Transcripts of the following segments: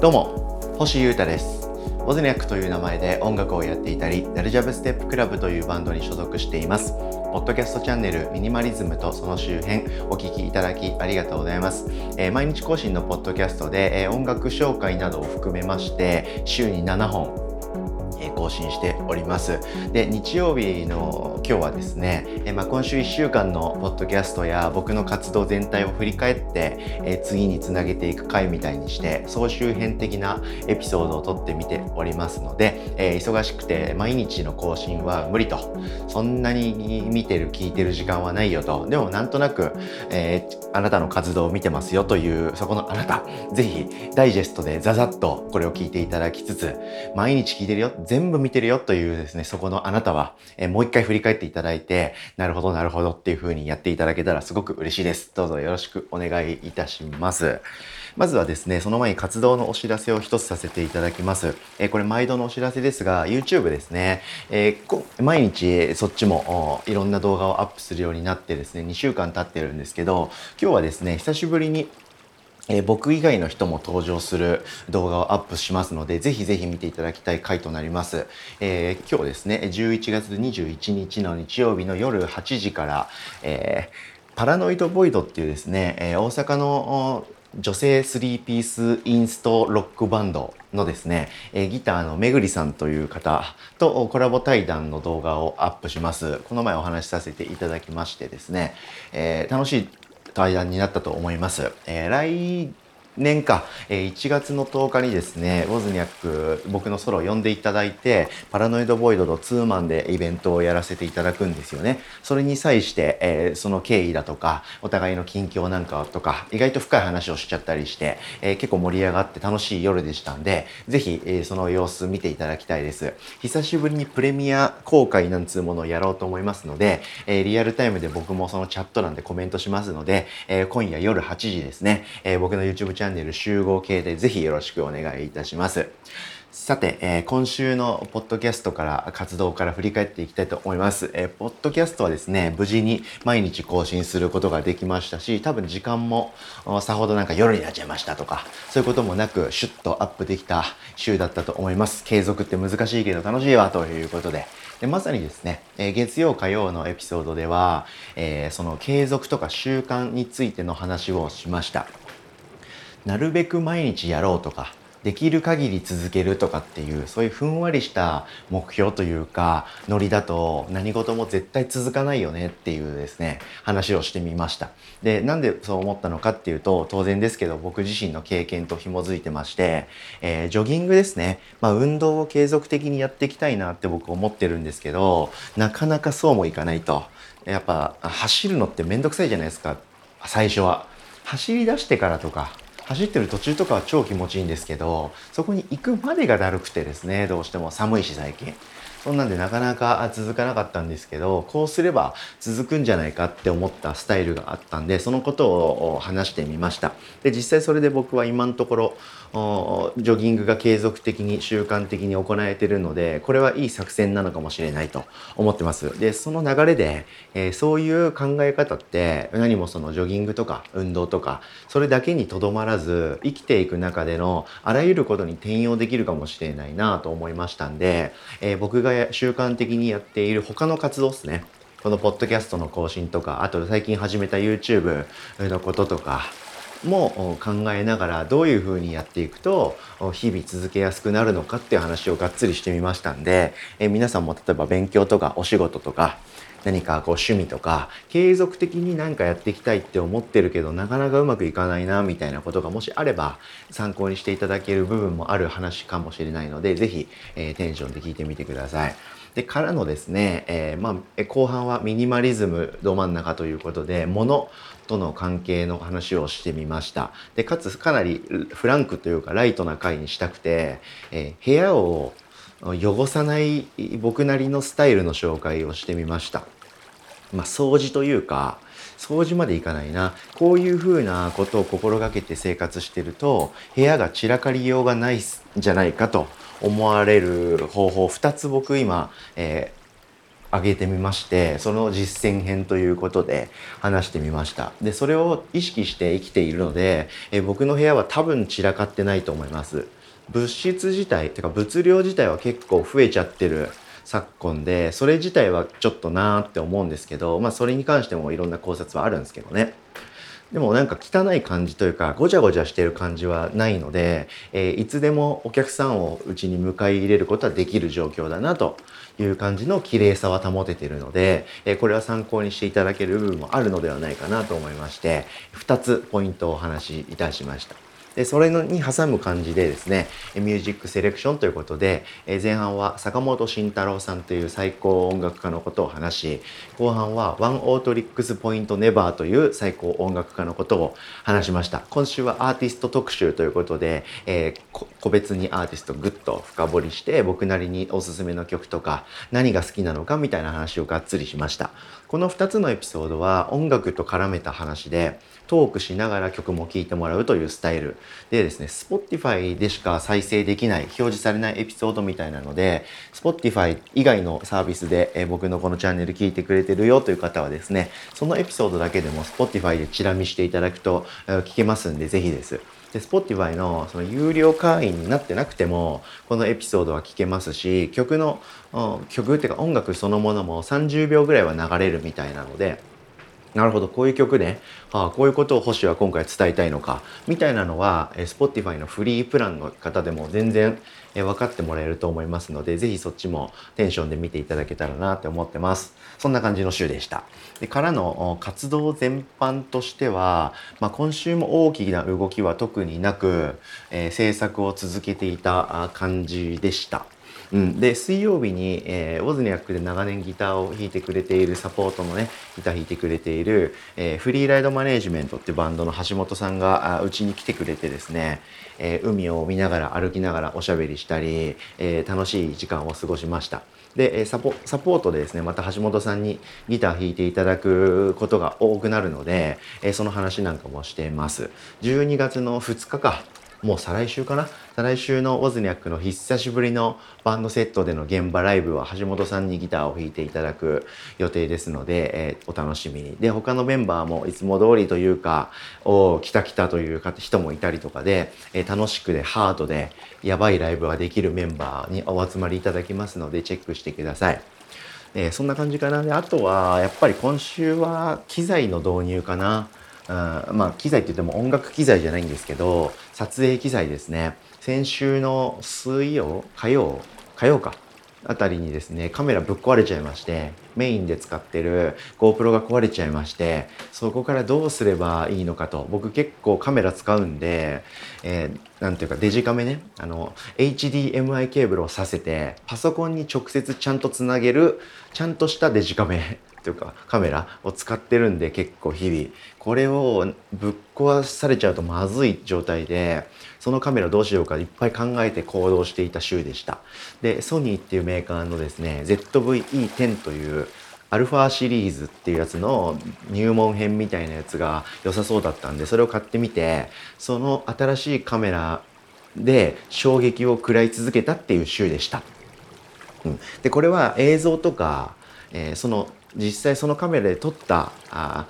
どうも星優太です。ボズニャックという名前で音楽をやっていたりダルジャブステップクラブというバンドに所属しています。ポッドキャストチャンネルミニマリズムとその周辺お聴きいただきありがとうございます、えー、毎日更新のポッドキャストで、えー、音楽紹介などを含めまして週に7本更新しております。で、日曜日の今日はですね、えまあ、今週1週間のポッドキャストや僕の活動全体を振り返って、え次につなげていく回みたいにして、総集編的なエピソードを撮ってみておりますので、え忙しくて毎日の更新は無理と、そんなに見てる、聞いてる時間はないよと、でもなんとなく、えー、あなたの活動を見てますよという、そこのあなた、ぜひダイジェストでザザッとこれを聞いていただきつつ、毎日聞いてるよ、全全部見てるよというですね、そこのあなたは、えー、もう一回振り返っていただいて、なるほど、なるほどっていう風にやっていただけたらすごく嬉しいです。どうぞよろしくお願いいたします。まずはですね、その前に活動のお知らせを一つさせていただきます。えー、これ毎度のお知らせですが、YouTube ですね、えー、毎日そっちもいろんな動画をアップするようになってですね、2週間経ってるんですけど、今日はですね、久しぶりにえ、僕以外の人も登場する動画をアップしますので、ぜひぜひ見ていただきたい回となります。えー、今日ですね、11月21日の日曜日の夜8時から、えー、パラノイドボイドっていうですね、え大阪の女性3ピースインストロックバンドのですね、えギターのめぐりさんという方とコラボ対談の動画をアップします。この前お話しさせていただきましてですね、え、楽しい対談になったと思います。えー、来年か、え、1月の10日にですね、ウォズニャック、僕のソロを呼んでいただいて、パラノイドボイドとツーマンでイベントをやらせていただくんですよね。それに際して、えー、その経緯だとか、お互いの近況なんかとか、意外と深い話をしちゃったりして、えー、結構盛り上がって楽しい夜でしたんで、ぜひ、えー、その様子見ていただきたいです。久しぶりにプレミア公開なんつうものをやろうと思いますので、え、リアルタイムで僕もそのチャット欄でコメントしますので、え、今夜夜8時ですね、え、僕の YouTube チャンネルャンネル集合系でぜひよろしくお願いいたします。さて、えー、今週のポッドキャストから活動から振り返っていきたいと思います。えー、ポッドキャストはですね、無事に毎日更新することができましたし、多分時間もさほどなんか夜になっちゃいましたとか、そういうこともなくシュッとアップできた週だったと思います。継続って難しいけど楽しいわということで。でまさにですね、えー、月曜火曜のエピソードでは、えその継続とか習慣についての話をしました。なるべく毎日やろうとかできる限り続けるとかっていうそういうふんわりした目標というかノリだと何事も絶対続かないよねっていうですね話をしてみました。でなんでそう思ったのかっていうと当然ですけど僕自身の経験と紐づいてまして、えー、ジョギングですね。まあ運動を継続的にやっていきたいなって僕思ってるんですけどなかなかそうもいかないと。やっぱ走るのってめんどくさいじゃないですか。最初は。走り出してからとか走ってる途中とかは超気持ちいいんですけどそこに行くまでがだるくてですねどうしても寒いし最近。そんなんでなかなか続かなかったんですけどこうすれば続くんじゃないかって思ったスタイルがあったんでそのことを話してみました。で実際それで僕は今のところジョギングが継続的に習慣的に行えてるのでこれはいい作戦なのかもしれないと思ってます。でその流れで、えー、そういう考え方って何もそのジョギングとか運動とかそれだけにとどまらず生きていく中でのあらゆることに転用できるかもしれないなと思いましたんで、えー、僕が習慣的にやっている他の活動ですね。このポッドキャストの更新とかあと最近始めた YouTube のこととかも考えながらどういうふうにやっていくと日々続けやすくなるのかっていう話をがっつりしてみましたんで、え皆さんも例えば勉強とかお仕事とか何かこう趣味とか継続的に何かやっていきたいって思ってるけどなかなかうまくいかないなみたいなことがもしあれば参考にしていただける部分もある話かもしれないので是非、えー、テンションで聞いてみてください。でからのですね、えー、まあ、後半はミニマリズムど真ん中ということで物との関係の話をしてみましたでかつかなりフランクというかライトな回にしたくて、えー、部屋を汚さない僕なりのスタイルの紹介をしてみました。まあ掃除というか掃除までいかないな。こういうふうなことを心がけて生活してると部屋が散らかりようがないんじゃないかと思われる方法2つ僕今、えー上げてみましてその実践編ということで話してみました。でそれを意識して生きているのでえ僕の部屋は多分散らかってないと思います。物質自体てか物量自体は結構増えちゃってる昨今でそれ自体はちょっとなーって思うんですけどまあそれに関してもいろんな考察はあるんですけどねでもなんか汚い感じというかごちゃごちゃしてる感じはないので、えー、いつでもお客さんをうちに迎え入れることはできる状況だなという感じの綺麗さは保ててるので、えー、これは参考にしていただける部分もあるのではないかなと思いまして2つポイントをお話しいたしました。でそれに挟む感じでですねミュージックセレクションということで前半は坂本慎太郎さんという最高音楽家のことを話し後半はワンオートリックスポイントネバーという最高音楽家のことを話しました。今週はアーティスト特集ということで、えー、個別にアーティストグッと深掘りして僕なりにおすすめの曲とか何が好きなのかみたいな話をがっつりしました。この2つのエピソードは音楽と絡めた話でトークしながら曲も聴いてもらうというスタイル。でですね Spotify でしか再生できない表示されないエピソードみたいなので Spotify 以外のサービスで、え僕のこのチャンネル聞いてくれてるよという方はですねそのエピソードだけでも Spotify でチラ見していただくと聞けますんでぜひです。で Spotify のその有料会員になってなくてもこのエピソードは聴けますし曲の曲っていうか音楽そのものも30秒ぐらいは流れるみたいなのでなるほどこういう曲ね、ああこういうことを星は今回伝えたいのか。みたいなのは、Spotify のフリープランの方でも全然、え分かってもらえると思いますので是非そっちもテンションで見ていただけたらなって思ってます。そんな感じの週でした。でからの活動全般としては、まあ、今週も大きな動きは特になく、えー、制作を続けていた感じでした。うん、で水曜日に、えー、ウォズニャックで長年ギターを弾いてくれているサポートのねギター弾いてくれている、えー、フリーライドマネージメントっていうバンドの橋本さんがうちに来てくれてですね、えー、海を見ながら歩きながらおしゃべりしたり、え楽しい時間を過ごしました。でサポサポートでですねまた橋本さんにギター弾いていただくことが多くなるので、その話なんかもしています。12月の2日か。もう再来週かな？再来週のオズニャックの久しぶりのバンドセットでの現場ライブは橋本さんにギターを弾いていただく予定ですので、えー、お楽しみに。で、他のメンバーもいつも通りというか、お来た来たという人もいたりとかで、えー、楽しくでハードでやばいライブができるメンバーにお集まりいただきますのでチェックしてください。えー、そんな感じかな。で、あとは、やっぱり今週は機材の導入かな。あまあ機材って言っても音楽機材じゃないんですけど撮影機材ですね。先週の水曜火曜火曜かあたりにですねカメラぶっ壊れちゃいましてメインで使ってる GoPro が壊れちゃいましてそこからどうすればいいのかと僕結構カメラ使うんで、えー、ていうかデジカメねあの HDMI ケーブルをさせてパソコンに直接ちゃんとつなげるちゃんとしたデジカメというかカメラを使ってるんで結構日々これをぶっ壊されちゃうとまずい状態でそのカメラどうしようかいっぱい考えて行動していた週でしたでソニーっていうメーカーのですね ZVE10 というアルファシリーズっていうやつの入門編みたいなやつが良さそうだったんでそれを買ってみてその新しいカメラで衝撃を食らい続けたっていう週でした。うん、でこれは映像とか、えー、その実際そのカメラで撮ったあ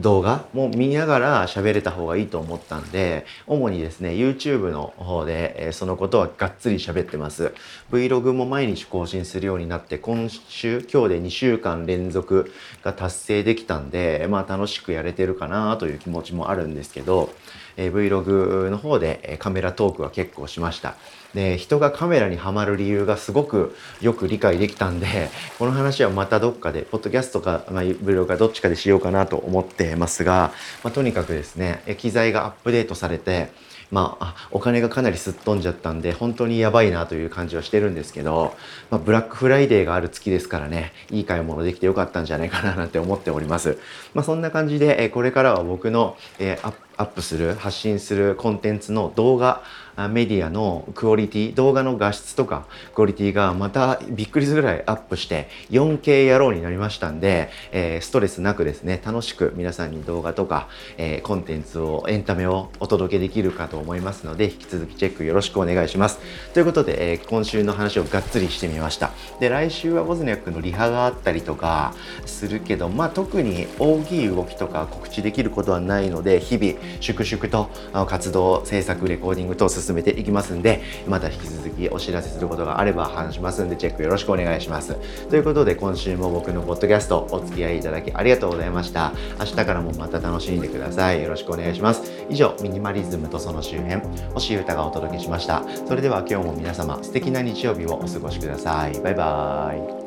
動画も見ながら喋れた方がいいと思ったんで、主にですね、YouTube の方で、えそのことはがっつり喋ってます。Vlog も毎日更新するようになって、今週、今日で2週間連続が達成できたんで、まあ楽しくやれてるかなという気持ちもあるんですけど、え Vlog の方でカメラトークは結構しました。で人がカメラにはまる理由がすごくよく理解できたんで この話はまたどっかでポッドキャストか、まあ、ブログかどっちかでしようかなと思ってますが、まあ、とにかくですね機材がアップデートされてまあ、お金がかなりすっ飛んじゃったんで、本当にやばいなという感じはしてるんですけど、まあ、ブラックフライデーがある月ですからね、いい買い物できてよかったんじゃないかななんて思っております。まあ、そんな感じで、これからは僕の、えアップする発信するコンテンツの動画メディアのクオリティ動画の画質とかクオリティがまたびっくりするぐらいアップして 4K 野郎になりましたんで、えー、ストレスなくですね楽しく皆さんに動画とか、えー、コンテンツをエンタメをお届けできるかと思いますので引き続きチェックよろしくお願いします。ということで、えー、今週の話をがっつりしてみました。で来週はボズニャックのリハがあったりとかするけどまあ特に大きい動きとか告知できることはないので日々粛々と活動制作レコーディングと進めていきますんでまた引き続きお知らせすることがあれば話しますんでチェックよろしくお願いします。ということで今週も僕のポッドキャストお付き合いいただきありがとうございました。明日からもまた楽しんでください。よろしくお願いします。以上ミニマリズムとその周辺星歌がお届けしました。それでは今日も皆様素敵な日曜日をお過ごしください。バイバーイ。